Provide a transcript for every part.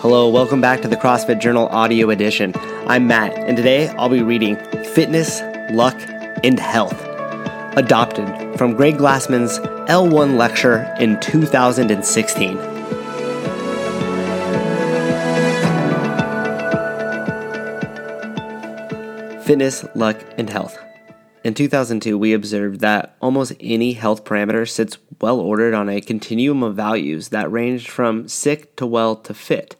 Hello, welcome back to the CrossFit Journal audio edition. I'm Matt, and today I'll be reading Fitness, Luck, and Health, adopted from Greg Glassman's L1 lecture in 2016. Fitness, Luck, and Health. In 2002, we observed that almost any health parameter sits well ordered on a continuum of values that ranged from sick to well to fit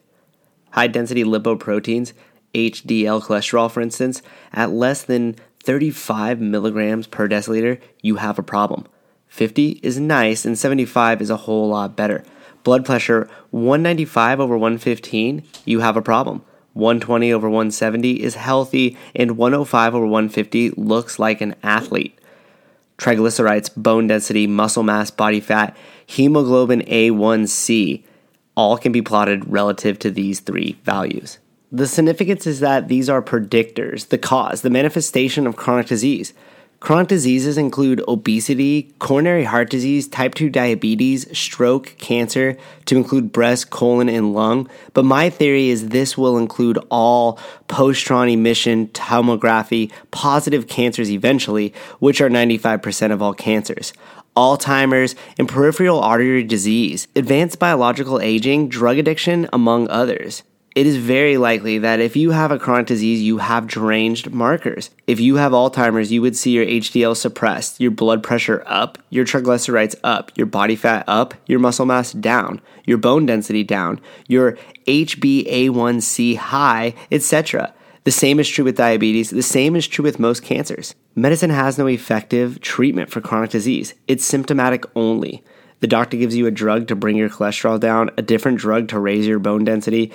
high density lipoproteins, HDL cholesterol, for instance, at less than 35 milligrams per deciliter, you have a problem. 50 is nice, and 75 is a whole lot better. Blood pressure 195 over 115, you have a problem. 120 over 170 is healthy, and 105 over 150 looks like an athlete. Triglycerides, bone density, muscle mass, body fat, hemoglobin A1C all can be plotted relative to these three values. The significance is that these are predictors, the cause, the manifestation of chronic disease. Chronic diseases include obesity, coronary heart disease, type 2 diabetes, stroke, cancer, to include breast, colon, and lung. But my theory is this will include all positron emission tomography positive cancers eventually, which are 95% of all cancers. Alzheimer's, and peripheral artery disease, advanced biological aging, drug addiction, among others. It is very likely that if you have a chronic disease, you have deranged markers. If you have Alzheimer's, you would see your HDL suppressed, your blood pressure up, your triglycerides up, your body fat up, your muscle mass down, your bone density down, your HbA1c high, etc. The same is true with diabetes. The same is true with most cancers. Medicine has no effective treatment for chronic disease, it's symptomatic only. The doctor gives you a drug to bring your cholesterol down, a different drug to raise your bone density.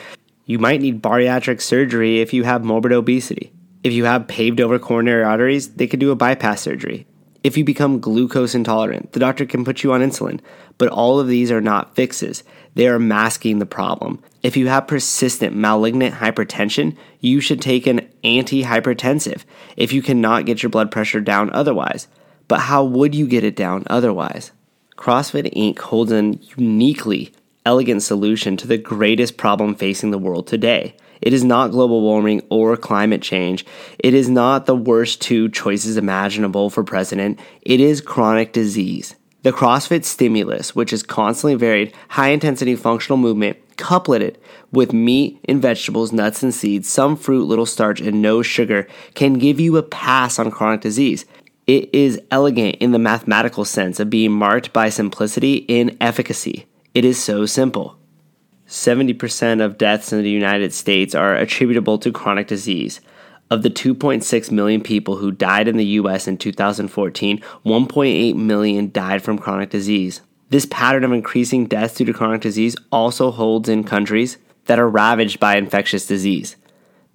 You might need bariatric surgery if you have morbid obesity. If you have paved over coronary arteries, they could do a bypass surgery. If you become glucose intolerant, the doctor can put you on insulin. But all of these are not fixes, they are masking the problem. If you have persistent malignant hypertension, you should take an antihypertensive if you cannot get your blood pressure down otherwise. But how would you get it down otherwise? CrossFit Inc. holds a uniquely elegant solution to the greatest problem facing the world today it is not global warming or climate change. It is not the worst two choices imaginable for president. It is chronic disease. The CrossFit stimulus, which is constantly varied, high intensity functional movement, couplet with meat and vegetables, nuts and seeds, some fruit, little starch, and no sugar, can give you a pass on chronic disease. It is elegant in the mathematical sense of being marked by simplicity in efficacy. It is so simple. 70% of deaths in the United States are attributable to chronic disease. Of the 2.6 million people who died in the US in 2014, 1.8 million died from chronic disease. This pattern of increasing deaths due to chronic disease also holds in countries that are ravaged by infectious disease.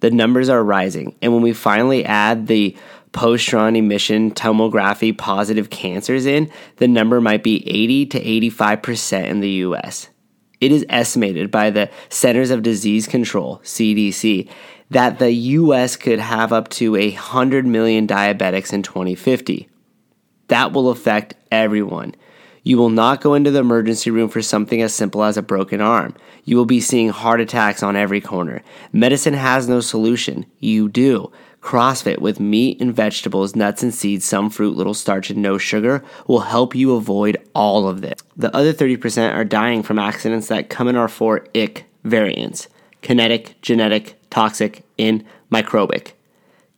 The numbers are rising, and when we finally add the positron emission tomography positive cancers in, the number might be 80 to 85% in the US. It is estimated by the Centers of Disease Control, CDC, that the US could have up to 100 million diabetics in 2050. That will affect everyone. You will not go into the emergency room for something as simple as a broken arm. You will be seeing heart attacks on every corner. Medicine has no solution. You do. CrossFit with meat and vegetables, nuts and seeds, some fruit, little starch, and no sugar will help you avoid all of this. The other 30% are dying from accidents that come in our four IC variants kinetic, genetic, toxic, and microbic.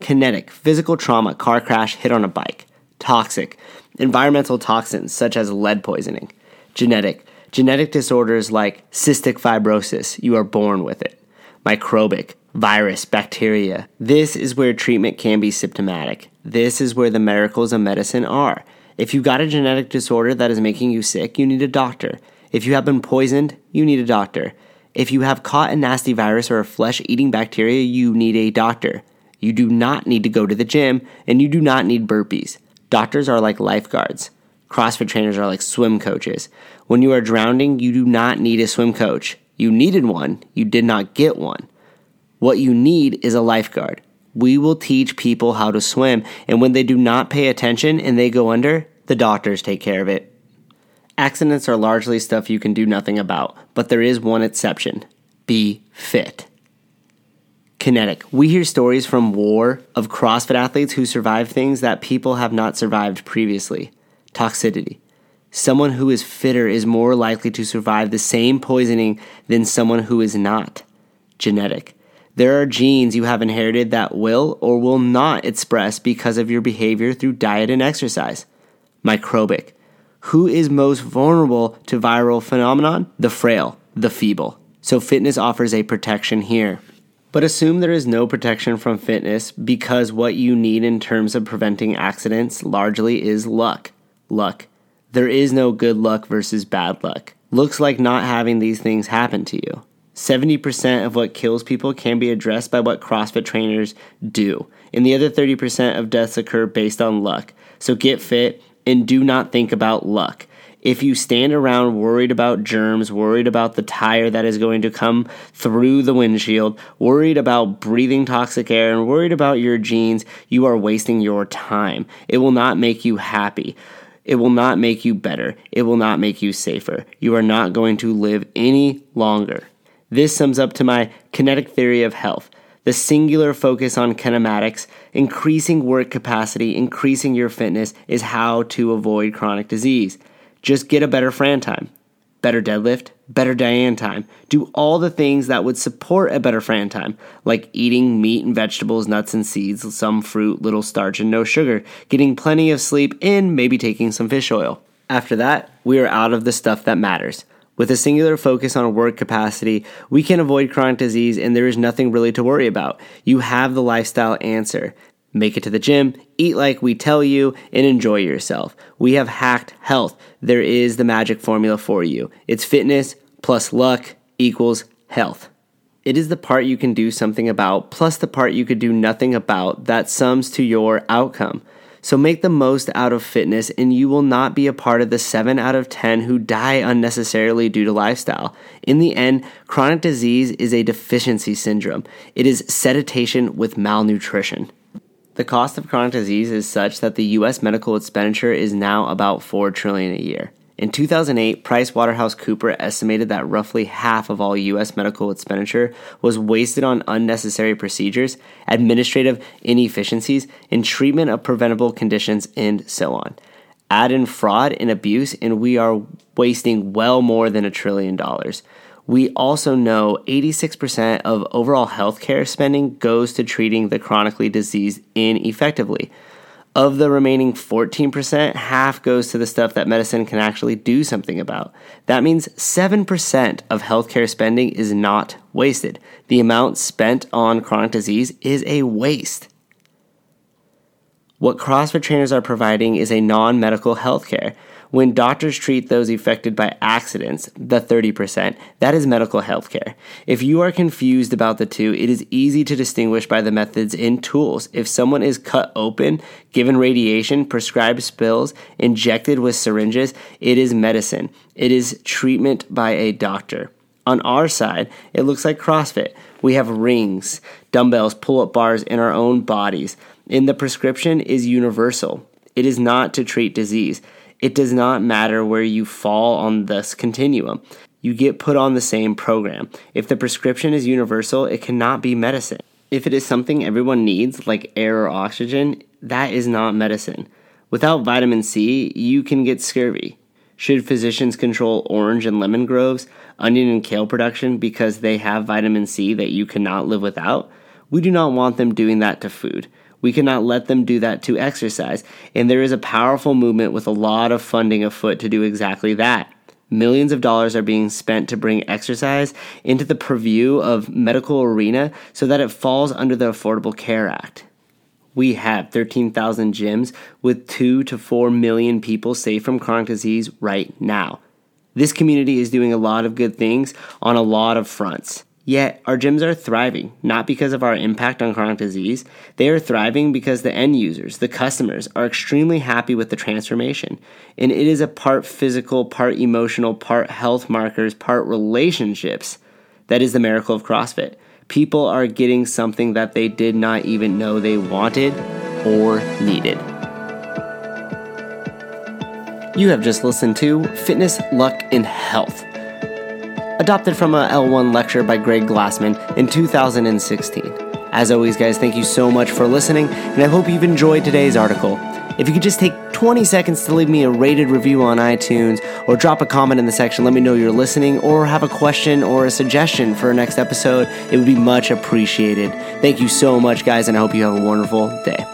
Kinetic, physical trauma, car crash, hit on a bike. Toxic, environmental toxins such as lead poisoning. Genetic, genetic disorders like cystic fibrosis, you are born with it. Microbic, virus, bacteria. This is where treatment can be symptomatic. This is where the miracles of medicine are. If you've got a genetic disorder that is making you sick, you need a doctor. If you have been poisoned, you need a doctor. If you have caught a nasty virus or a flesh eating bacteria, you need a doctor. You do not need to go to the gym, and you do not need burpees. Doctors are like lifeguards. CrossFit trainers are like swim coaches. When you are drowning, you do not need a swim coach. You needed one, you did not get one. What you need is a lifeguard. We will teach people how to swim, and when they do not pay attention and they go under, the doctors take care of it. Accidents are largely stuff you can do nothing about, but there is one exception be fit. Kinetic. We hear stories from war of CrossFit athletes who survive things that people have not survived previously. Toxicity. Someone who is fitter is more likely to survive the same poisoning than someone who is not. Genetic. There are genes you have inherited that will or will not express because of your behavior through diet and exercise. Microbic. Who is most vulnerable to viral phenomenon? The frail, the feeble. So fitness offers a protection here. But assume there is no protection from fitness because what you need in terms of preventing accidents largely is luck. Luck. There is no good luck versus bad luck. Looks like not having these things happen to you. 70% of what kills people can be addressed by what CrossFit trainers do, and the other 30% of deaths occur based on luck. So get fit and do not think about luck. If you stand around worried about germs, worried about the tire that is going to come through the windshield, worried about breathing toxic air, and worried about your genes, you are wasting your time. It will not make you happy. It will not make you better. It will not make you safer. You are not going to live any longer. This sums up to my kinetic theory of health the singular focus on kinematics, increasing work capacity, increasing your fitness is how to avoid chronic disease. Just get a better Fran time, better deadlift, better Diane time. Do all the things that would support a better Fran time, like eating meat and vegetables, nuts and seeds, some fruit, little starch, and no sugar, getting plenty of sleep, and maybe taking some fish oil. After that, we are out of the stuff that matters. With a singular focus on work capacity, we can avoid chronic disease and there is nothing really to worry about. You have the lifestyle answer. Make it to the gym, eat like we tell you, and enjoy yourself. We have hacked health. There is the magic formula for you. It's fitness plus luck equals health. It is the part you can do something about plus the part you could do nothing about that sums to your outcome. So make the most out of fitness, and you will not be a part of the 7 out of 10 who die unnecessarily due to lifestyle. In the end, chronic disease is a deficiency syndrome, it is sediation with malnutrition. The cost of chronic disease is such that the US medical expenditure is now about 4 trillion a year. In 2008, PricewaterhouseCooper estimated that roughly half of all US medical expenditure was wasted on unnecessary procedures, administrative inefficiencies, and treatment of preventable conditions and so on. Add in fraud and abuse and we are wasting well more than a trillion dollars. We also know 86% of overall healthcare spending goes to treating the chronically diseased ineffectively. Of the remaining 14%, half goes to the stuff that medicine can actually do something about. That means 7% of healthcare spending is not wasted. The amount spent on chronic disease is a waste. What CrossFit trainers are providing is a non medical healthcare. When doctors treat those affected by accidents, the 30%, that is medical health care. If you are confused about the two, it is easy to distinguish by the methods and tools. If someone is cut open, given radiation, prescribed spills, injected with syringes, it is medicine. It is treatment by a doctor. On our side, it looks like CrossFit. We have rings, dumbbells, pull up bars in our own bodies. And the prescription is universal. It is not to treat disease. It does not matter where you fall on this continuum. You get put on the same program. If the prescription is universal, it cannot be medicine. If it is something everyone needs, like air or oxygen, that is not medicine. Without vitamin C, you can get scurvy. Should physicians control orange and lemon groves, onion and kale production because they have vitamin C that you cannot live without? We do not want them doing that to food. We cannot let them do that to exercise. And there is a powerful movement with a lot of funding afoot to do exactly that. Millions of dollars are being spent to bring exercise into the purview of medical arena so that it falls under the Affordable Care Act. We have 13,000 gyms with 2 to 4 million people safe from chronic disease right now. This community is doing a lot of good things on a lot of fronts. Yet, our gyms are thriving, not because of our impact on chronic disease. They are thriving because the end users, the customers, are extremely happy with the transformation. And it is a part physical, part emotional, part health markers, part relationships that is the miracle of CrossFit. People are getting something that they did not even know they wanted or needed. You have just listened to Fitness, Luck, and Health adopted from a L1 lecture by Greg Glassman in 2016. As always, guys, thank you so much for listening, and I hope you've enjoyed today's article. If you could just take 20 seconds to leave me a rated review on iTunes or drop a comment in the section, let me know you're listening or have a question or a suggestion for a next episode, it would be much appreciated. Thank you so much, guys, and I hope you have a wonderful day.